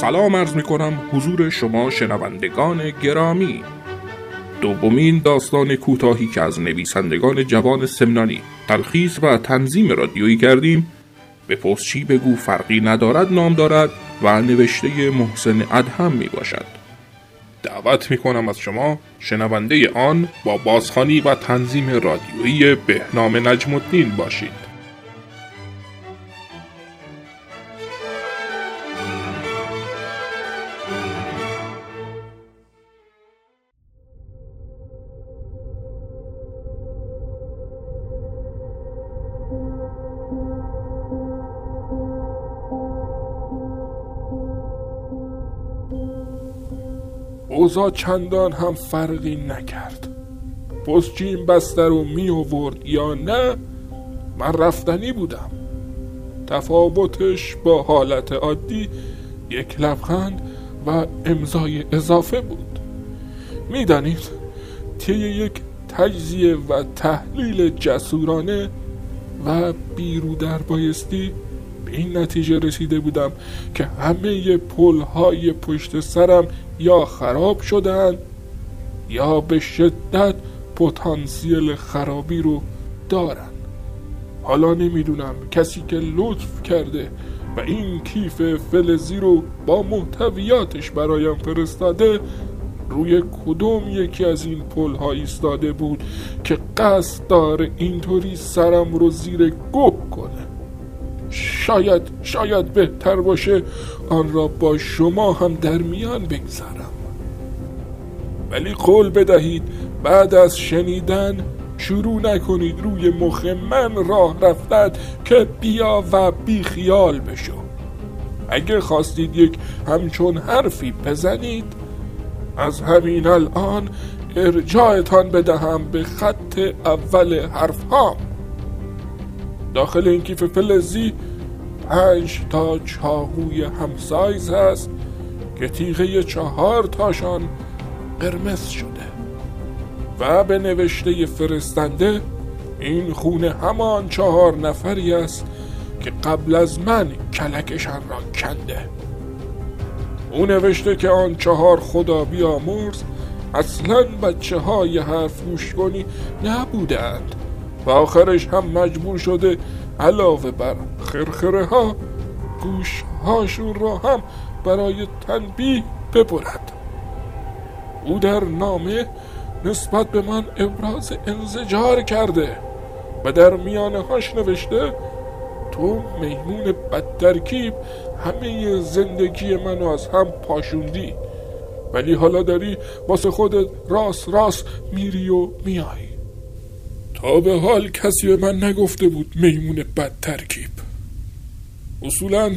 سلام عرض می کنم حضور شما شنوندگان گرامی. دومین داستان کوتاهی که از نویسندگان جوان سمنانی تلخیص و تنظیم رادیویی کردیم به پستچی بگو فرقی ندارد نام دارد و نوشته محسن ادهم می باشد دعوت می کنم از شما شنونده آن با بازخانی و تنظیم رادیویی بهنام نجم الدین باشید. اوزا چندان هم فرقی نکرد. پستچیم بستر رو می آورد یا نه من رفتنی بودم. تفاوتش با حالت عادی یک لبخند و امضای اضافه بود. می‌دانید طی یک تجزیه و تحلیل جسورانه و بیرو در بایستی به این نتیجه رسیده بودم که همه پل های پشت سرم یا خراب شدن یا به شدت پتانسیل خرابی رو دارن. حالا نمی‌دونم کسی که لطف کرده و این کیف فلزی رو با محتویاتش برایم فرستاده روی کدوم یکی از این پل ها ایستاده بود که قصد داره اینطوری سرم رو زیر گب کنه. شاید شاید بهتر باشه آن را با شما هم در میان بگذارم. ولی قول بدهید بعد از شنیدن شروع نکنید روی مخ من راه رفتن که بیا و بی خیال بشو. اگه خواستید یک همچون حرفی بزنید از همین الان ارجاعتان بدهم به خط اول حرف ها داخل این کیف فلزی پنج تا چاقوی همسایز هست که تیغه چهار تاشان قرمز شده. و به نوشته فرستنده این خونه همان چهار نفری است که قبل از من کلکشان را کنده. او نوشته که آن چهار خدا بیامرز اصلا بچه های حرف گوش کنی نبودند. آخرش هم مجبور شده علاوه بر خرخره ها گوش هاشون را هم برای تنبیه ببرد. او در نامه نسبت به من ابراز انزجار کرده و در میانه هاش نوشته تو میمون بدترکیب همه زندگی منو از هم پاشوندی ولی حالا داری واسه خودت راست راست میری و میایی تا به حال کسی به من نگفته بود میمون بد ترکیب. اصولا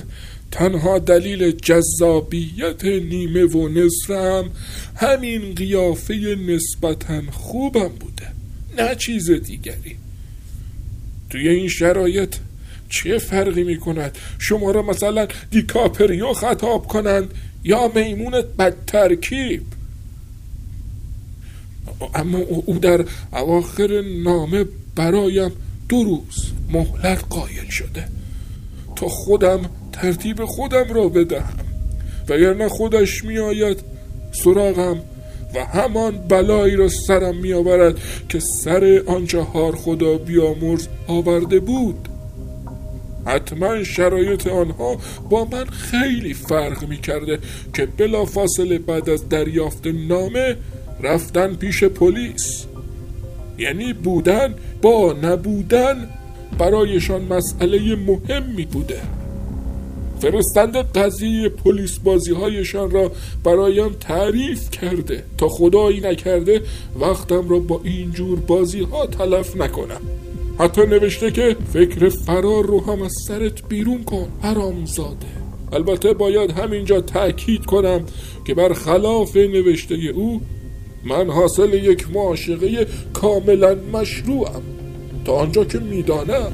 تنها دلیل جذابیت نیمه و نصفم همین قیافه نسبتا خوبم بوده نه چیز دیگری. توی این شرایط چه فرقی می کند شما را مثلا دیکاپریو خطاب کنند یا میمونت بد ترکیب؟ اما او در اواخر نامه برایم دو روز مهلت قایل شده. تا خودم ترتیب خودم را بدهم. وگرنه خودش میآید سراغم و همان بلایی را سرم میآورد که سر آن چهار خدا بیامرز آورده بود. حتما شرایط آنها با من خیلی فرق می کرده که بلا فاصله بعد از دریافت نامه رفتن پیش پلیس. یعنی بودن با نبودن برایشان مسئله مهمی بوده. فرستنده قضیه پلیس بازی هایشان را برایم تعریف کرده. تا خدایی نکرده وقتم را با اینجور بازی ها تلف نکنم. حتی نوشته که فکر فرار رو هم از سرت بیرون کن حرامزاده. البته باید همینجا تأکید کنم که بر خلاف نوشته او من حاصل یک معاشقه کاملا مشروعم. تا آنجا که می‌دانم.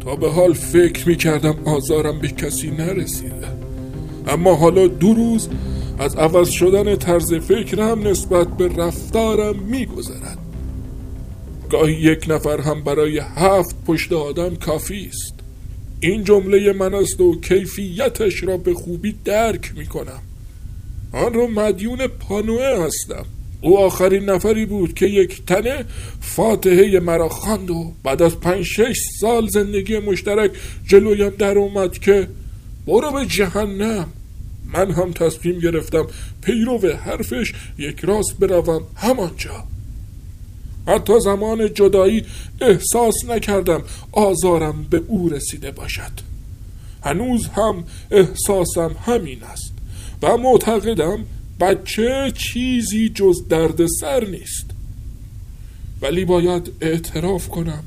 تا به حال فکر می کردم آزارم به کسی نرسیده. اما حالا دو روز از عوض شدن طرز فکرم نسبت به رفتارم می گذرد گاهی یک نفر هم برای هفت پشت آدم کافی است. این جمله من است و کیفیتش را به خوبی درک می کنم آن را مدیون پانوه هستم. او آخرین نفری بود که یک تنه فاتحه مرا خواند و بعد از پنج شش سال زندگی مشترک جلویم در اومد که برو به جهنم. من هم تصمیم گرفتم پیرو حرفش یک راست بروم همانجا. حتی زمان جدایی احساس نکردم آزارم به او رسیده باشد. هنوز هم احساسم همین است و معتقدم بچه چیزی جز درد سر نیست. ولی باید اعتراف کنم.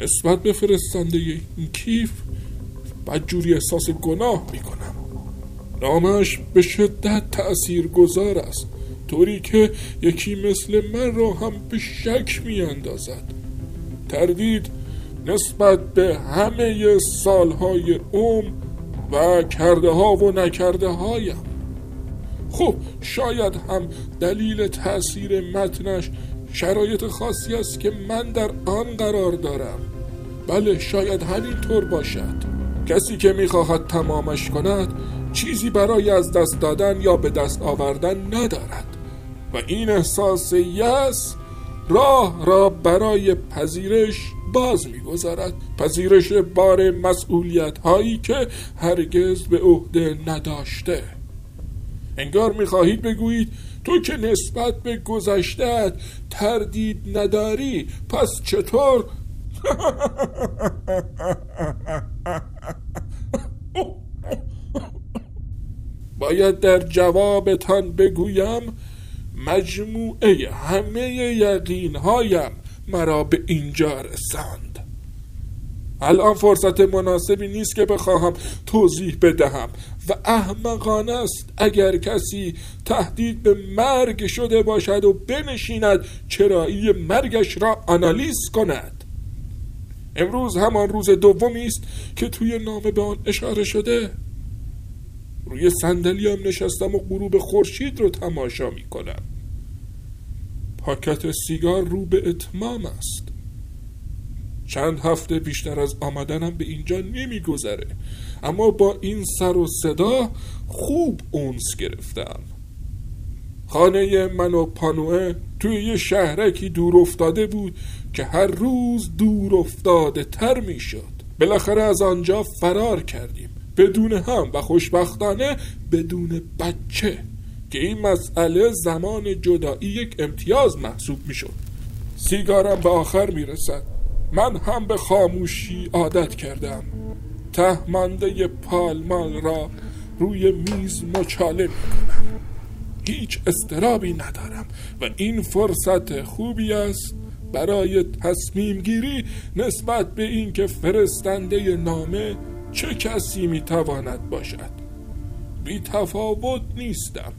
نسبت به فرستنده این کیف بدجوری احساس گناه می‌کنم. نامش به شدت تأثیر گذار است. طوری که یکی مثل من را هم به شک می اندازد تردید نسبت به همه سالهای عمر و کرده ها و نکرده هایم خب شاید هم دلیل تاثیر متنش شرایط خاصی است که من در آن قرار دارم. بله شاید همینطور باشد. کسی که می‌خواهد تمامش کند چیزی برای از دست دادن یا به دست آوردن ندارد. و این احساس یس راه را برای پذیرش باز می‌گذارد. پذیرش بار مسئولیت هایی که هرگز به عهده نداشته. انگار می‌خواهید بگویید تو که نسبت به گذشتت تردید نداری پس چطور؟ باید در جوابتان بگویم مجموعه همه یقین هایم مرا به اینجا رساند. الان فرصت مناسبی نیست که بخواهم توضیح بدهم و احمقانه است اگر کسی تهدید به مرگ شده باشد و بنشیند چرایی مرگش را آنالیز کند. امروز همان روز دومی است که توی نامه به آن اشاره شده. روی صندلی هم نشستم و غروب خورشید رو تماشا می کنم پاکت سیگار رو به اتمام است. چند هفته بیشتر از آمدنم به اینجا نمیگذره. اما با این سر و صدا خوب اونس گرفتم. خانه من و پانوه توی یه شهرکی دور افتاده بود که هر روز دور افتاده تر می شد بالاخره از آنجا فرار کردیم. بدون هم و خوشبختانه بدون بچه. که این مسئله زمان جدایی یک امتیاز محسوب می شد سیگارم به آخر می رسد من هم به خاموشی عادت کردم. تهمانده پالمال را روی میز مچاله می کنم هیچ استرابی ندارم و این فرصت خوبی است برای تصمیم گیری نسبت به اینکه فرستنده نامه چه کسی می‌تواند باشد. بی تفاوت نیستم.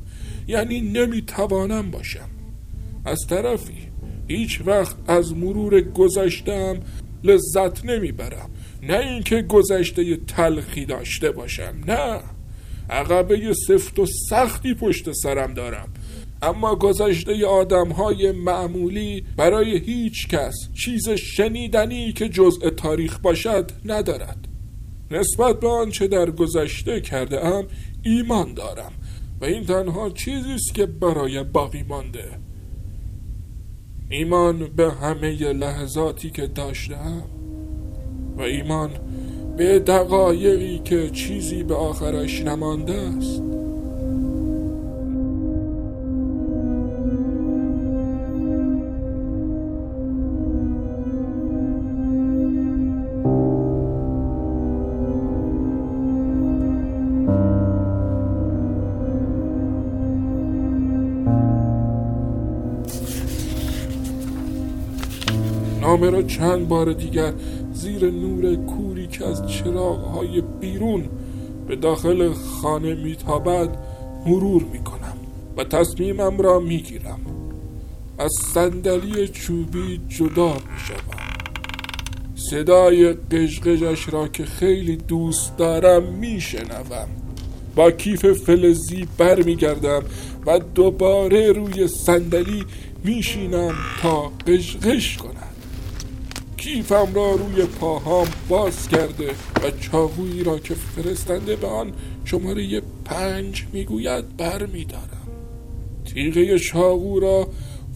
یعنی نمی‌توانم باشم. از طرفی هیچ وقت از مرور گذشتم لذت نمی‌برم. نه اینکه گذشته تلخی داشته باشم نه. عقبه سفت و سختی پشت سرم دارم. اما گذشته آدم های معمولی برای هیچ کس چیز شنیدنی که جزء تاریخ باشد ندارد. نسبت به آنچه در گذشته کرده ام ایمان دارم. و این تنها چیزی است که برای باقی مانده. ایمان به همه لحظاتی که داشتم و ایمان به دقایقی که چیزی به آخرش نمانده است. نامه را چند بار دیگر زیر نور کوری که از چراغهای بیرون به داخل خانه میتابد مرور می‌کنم و تصمیمم را می‌گیرم. از صندلی چوبی جدا می‌شوم. صدای قشقشش را که خیلی دوست دارم میشنوم. با کیف فلزی برمیگردم و دوباره روی صندلی میشینم تا قشقش کند کیفم را روی پاهام باز کرده و چاقویی را که فرستنده به آن شماره پنج می‌گوید بر میدارم تیغه چاقو را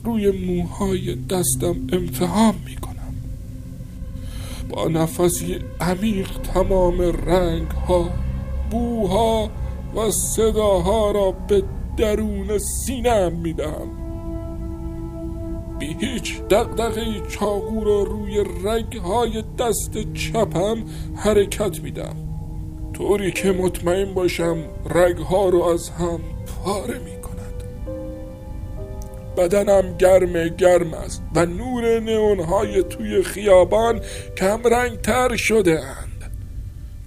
روی موهای دستم امتحان می‌کنم. با نفسی عمیق تمام رنگ ها بوها و صداها را به درون سینم می‌دهم. هیچ دقدقه چاقو را روی های دست چپم حرکت میدم. طوری که مطمئن باشم ها رو از هم پاره می کند بدنم گرم گرم است و نور نیون های توی خیابان کم رنگ تر شده اند.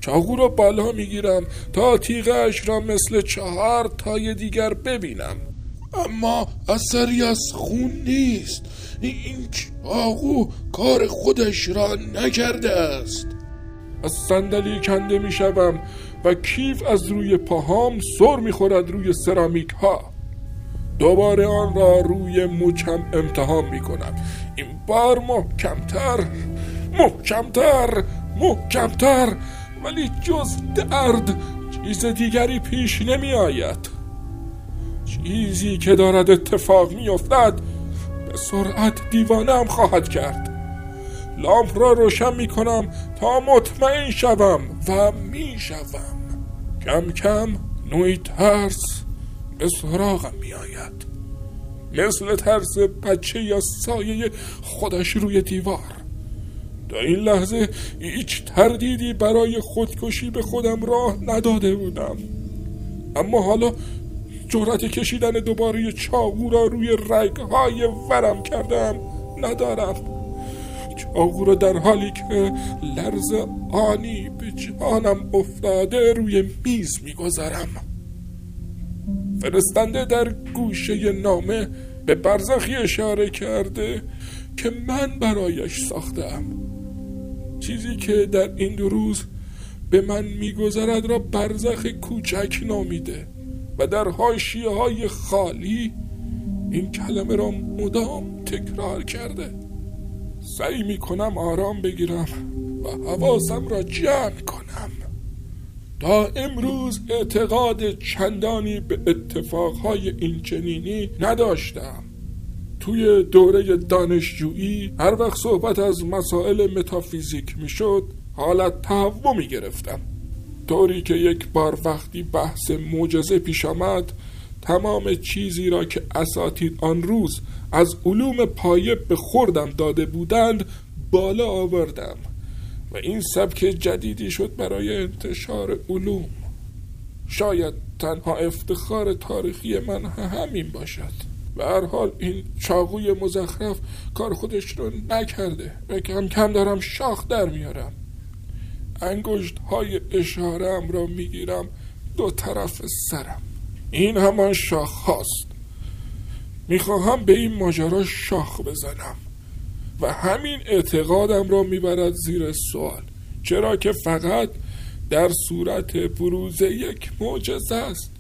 چاقو را بالا می‌گیرم تا تیغش را مثل چهار تای دیگر ببینم. اما اثری از خون نیست. این چاقو کار خودش را نکرده است. از صندلی کنده می‌شوم و کیف از روی پاهام سر می‌خورد روی سرامیک ها. دوباره آن را روی مچم امتحان می‌کنم این بار محکمتر محکمتر محکمتر ولی جز درد چیز دیگری پیش نمی آید. چیزی که دارد اتفاق می افتد به سرعت دیوانه خواهد کرد. لامپ را روشن می کنم تا مطمئن شوم و می شوم کم کم نوعی ترس به سراغم می آید مثل ترس بچه یا سایه خودش روی دیوار. در این لحظه هیچ تردیدی برای خودکشی به خودم راه نداده بودم. اما حالا جرأت کشیدن دوباره چاقو را روی رگهای ورم کردم ندارم. چاقو را در حالی که لرز آنی به جانم افتاده روی میز می‌گذارم. فرستنده در گوشه نامه به برزخی اشاره کرده که من برایش ساختم. چیزی که در این دو روز به من میگذرد را برزخ کوچک نامیده. و در حاشیه های خالی این کلمه را مدام تکرار کرده. سعی می کنم آرام بگیرم و حواسم را جمع کنم. تا امروز اعتقاد چندانی به اتفاقهای این چنینی نداشتم. توی دوره دانشجویی هر وقت صحبت از مسائل متافیزیک می‌شد حالت تهوع می گرفتم طوری که یک بار وقتی بحث معجزه پیش آمد تمام چیزی را که اساتید آن روز از علوم پایه به خوردم داده بودند بالا آوردم و این سبک جدیدی شد برای انتشار علوم. شاید تنها افتخار تاریخی من همین باشد. به هر حال این چاقوی مزخرف کار خودش رو نکرده و کم کم دارم شاخ در میارم. انگشت های اشارم را می‌گیرم دو طرف سرم. این همان شاخ هاست. می‌خواهم به این ماجرا شاخ بزنم و همین اعتقادم را می‌برد زیر سوال. چرا که فقط در صورت بروز یک معجزه است.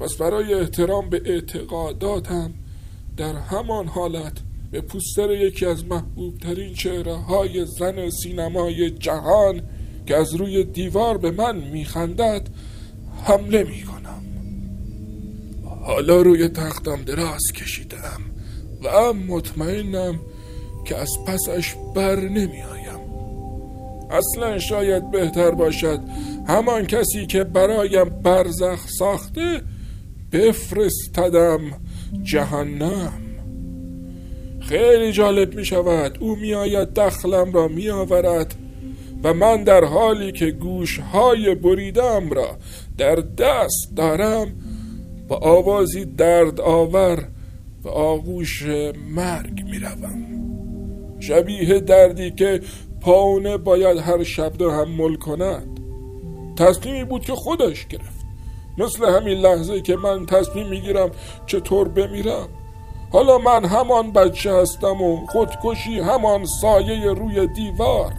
پس برای احترام به اعتقاداتم در همان حالت به پوستر یکی از محبوب ترین چهره های زن سینمای جهان که از روی دیوار به من میخندد حمله می‌کنم حالا روی تختم دراز کشیدم و مطمئنم که از پسش بر نمیآیم. اصلا شاید بهتر باشد همان کسی که برایم برزخ ساخته بفرستدم جهنم. خیلی جالب می شود او می آید دخلم را می آورد و من در حالی که گوشهای بریدم را در دست دارم با آوازی درد آور و آغوش مرگ می روم. شبیه دردی که پاونه باید هر شب تحمل کند. تصمیمی بود که خودش گرفت. مثل همین لحظه که من تصمیم می‌گیرم چطور بمیرم. حالا من همان بچه هستم و خودکشی همان سایه روی دیوار.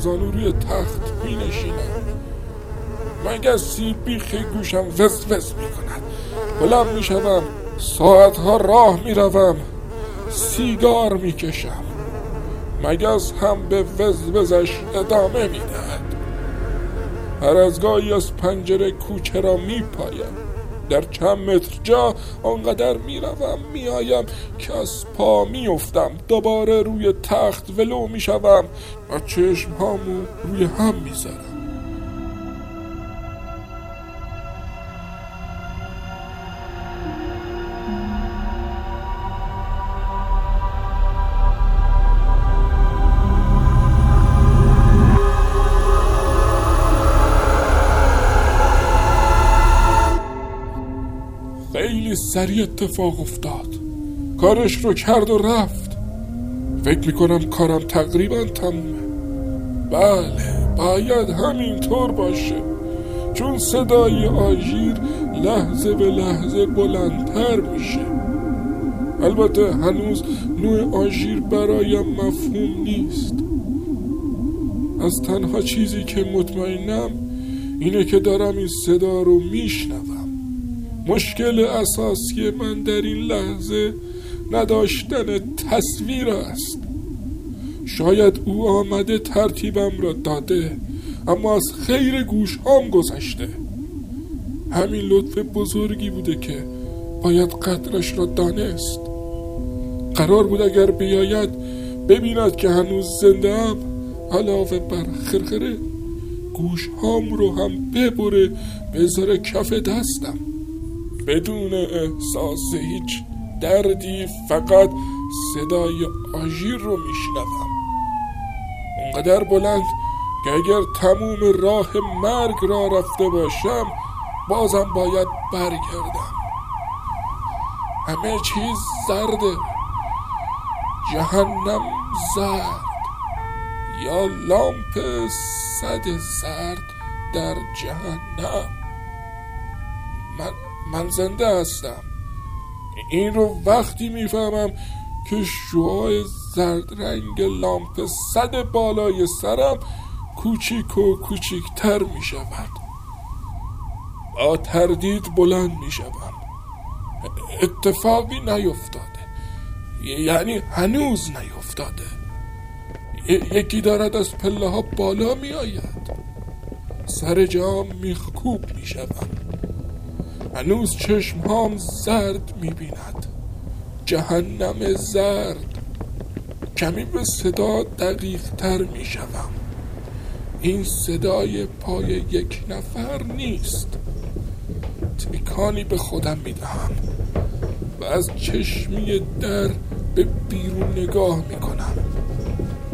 زانو روی تخت می نشینم. مگسی بیخی گوشم وز وز می کند؟ بلند می شوم ساعتها راه می روم سیگار می کشم. مگس هم به وز وزش ادامه می دهد؟ هر از گاهی از پنجره کوچه را می پایم. در چند متر جا آنقدر می‌روم میآیم که از پا میافتم دوباره روی تخت ولو می‌شوم و چشم هامو روی هم می‌ذارم سریع اتفاق افتاد. کارش رو کرد و رفت. فکر می‌کنم کارم تقریبا تمومه. بله باید همینطور باشه. چون صدای آژیر لحظه به لحظه بلندتر میشه. البته هنوز نوع آژیر برایم مفهوم نیست. از تنها چیزی که مطمئنم اینه که دارم این صدا رو میشنوم. مشکل اساسی من در این لحظه نداشتن تصویر است. شاید او آمده ترتیبم را داده اما از خیر گوش هم گذشته. همین لطف بزرگی بوده که باید قدرش را دانست. قرار بود اگر بیاید ببیند که هنوز زنده هم علاوه بر خرخره گوش هام رو هم ببره بذاره کف دستم. بدون احساس هیچ دردی فقط صدای آژیر رو میشنوم. اونقدر بلند که اگر تموم راه مرگ را رفته باشم بازم باید برگردم. همه چیز زرده جهنم زرد یا لامپ صد زرد در جهنم. من من زنده هستم. این رو وقتی می‌فهمم که شعاع زرد رنگ لامپ صد بالای سرم کوچیک و کوچیکتر می شود با تردید بلند می شوم اتفاقی نیفتاده. یعنی هنوز نیفتاده. یکی دارد از پله ها بالا می آید سر جام میخکوب می شوم هنوز چشمهام زرد می‌بیند. جهنم زرد. کمی به صدا دقیق تر می‌شوم. این صدای پای یک نفر نیست. تکانی به خودم می‌دهم و از چشمی در به بیرون نگاه می‌کنم.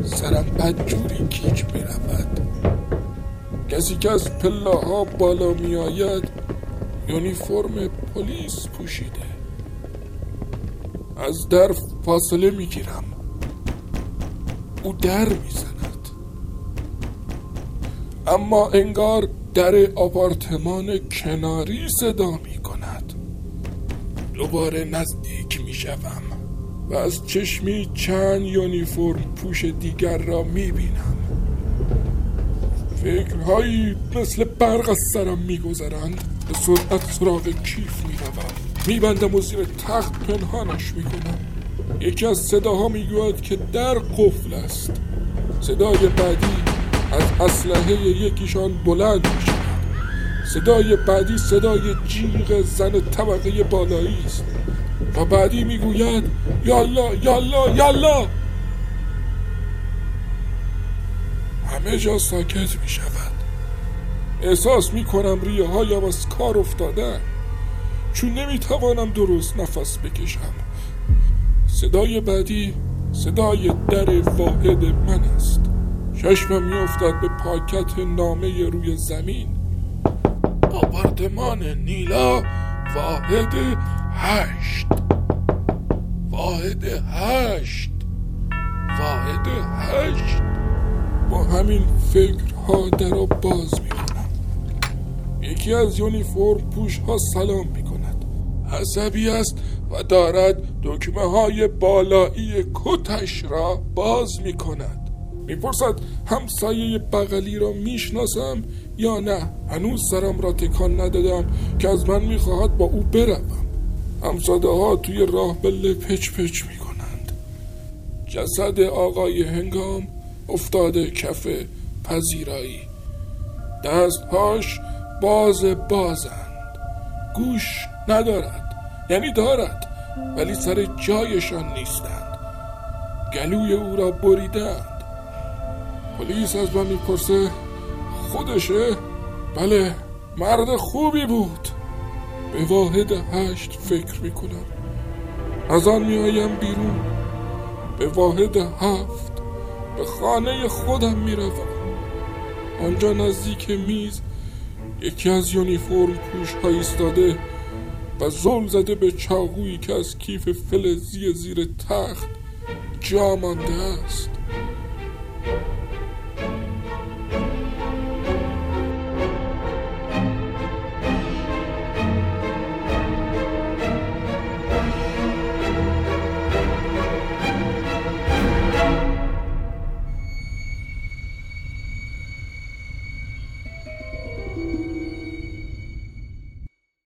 سرم بدجوری گیج می‌رود. کسی که از پله ها بالا میآید یونیفرم پلیس پوشیده. از در فاصله می‌گیرم. او در می‌زند. اما انگار در آپارتمان کناری صدا می کند دوباره نزدیک می شوم و از چشمی چند یونیفرم پوش دیگر را می بینم فکرهایی مثل برق از سرم می گذرند به سرعت سراغ کیف می روم میبندم و زیر تخت پنهانش می‌کنم. یکی از صداها می‌گوید که در قفل است. صدای بعدی از اسلحه یکیشان بلند می شود صدای بعدی صدای جیغ زن طبقه بالایی است. و بعدی می‌گوید یالا یالا یالا همه جا ساکت می شود احساس می کنم ریه هایم از کار افتاده. چون نمی توانم درست نفس بکشم. صدای بعدی صدای در واحد من است. چشمم میافتد به پاکت نامه روی زمین. آپارتمان نیلا واحد هشت. واحد هشت. واحد هشت. با همین فکرها در باز می یکی از یونیفرم پوش ها سلام می کند عصبی است و دارد دکمه های بالایی کتش را باز می کند می‌پرسد همسایه بغلی را می‌شناسم یا نه؟ هنوز سرم را تکان ندادم که از من می‌خواهد با او بروم. همساده ها توی راه بله پچ پچ می‌کنند. جسد آقای هنگام افتاده کف پذیرایی. دستهاش باز بازند. گوش ندارد یعنی دارد ولی سر جایشان نیستند. گلوی او را بریدند. پلیس از من می‌پرسه خودشه؟ بله مرد خوبی بود. به واحد هشت فکر می‌کنم. از آن میآیم بیرون. به واحد هفت به خانه خودم می‌روم. آنجا نزدیک میز یکی از یونیفرم پوش ها ایستاده و زل زده به چاقویی که از کیف فلزی زیر تخت جا مانده است.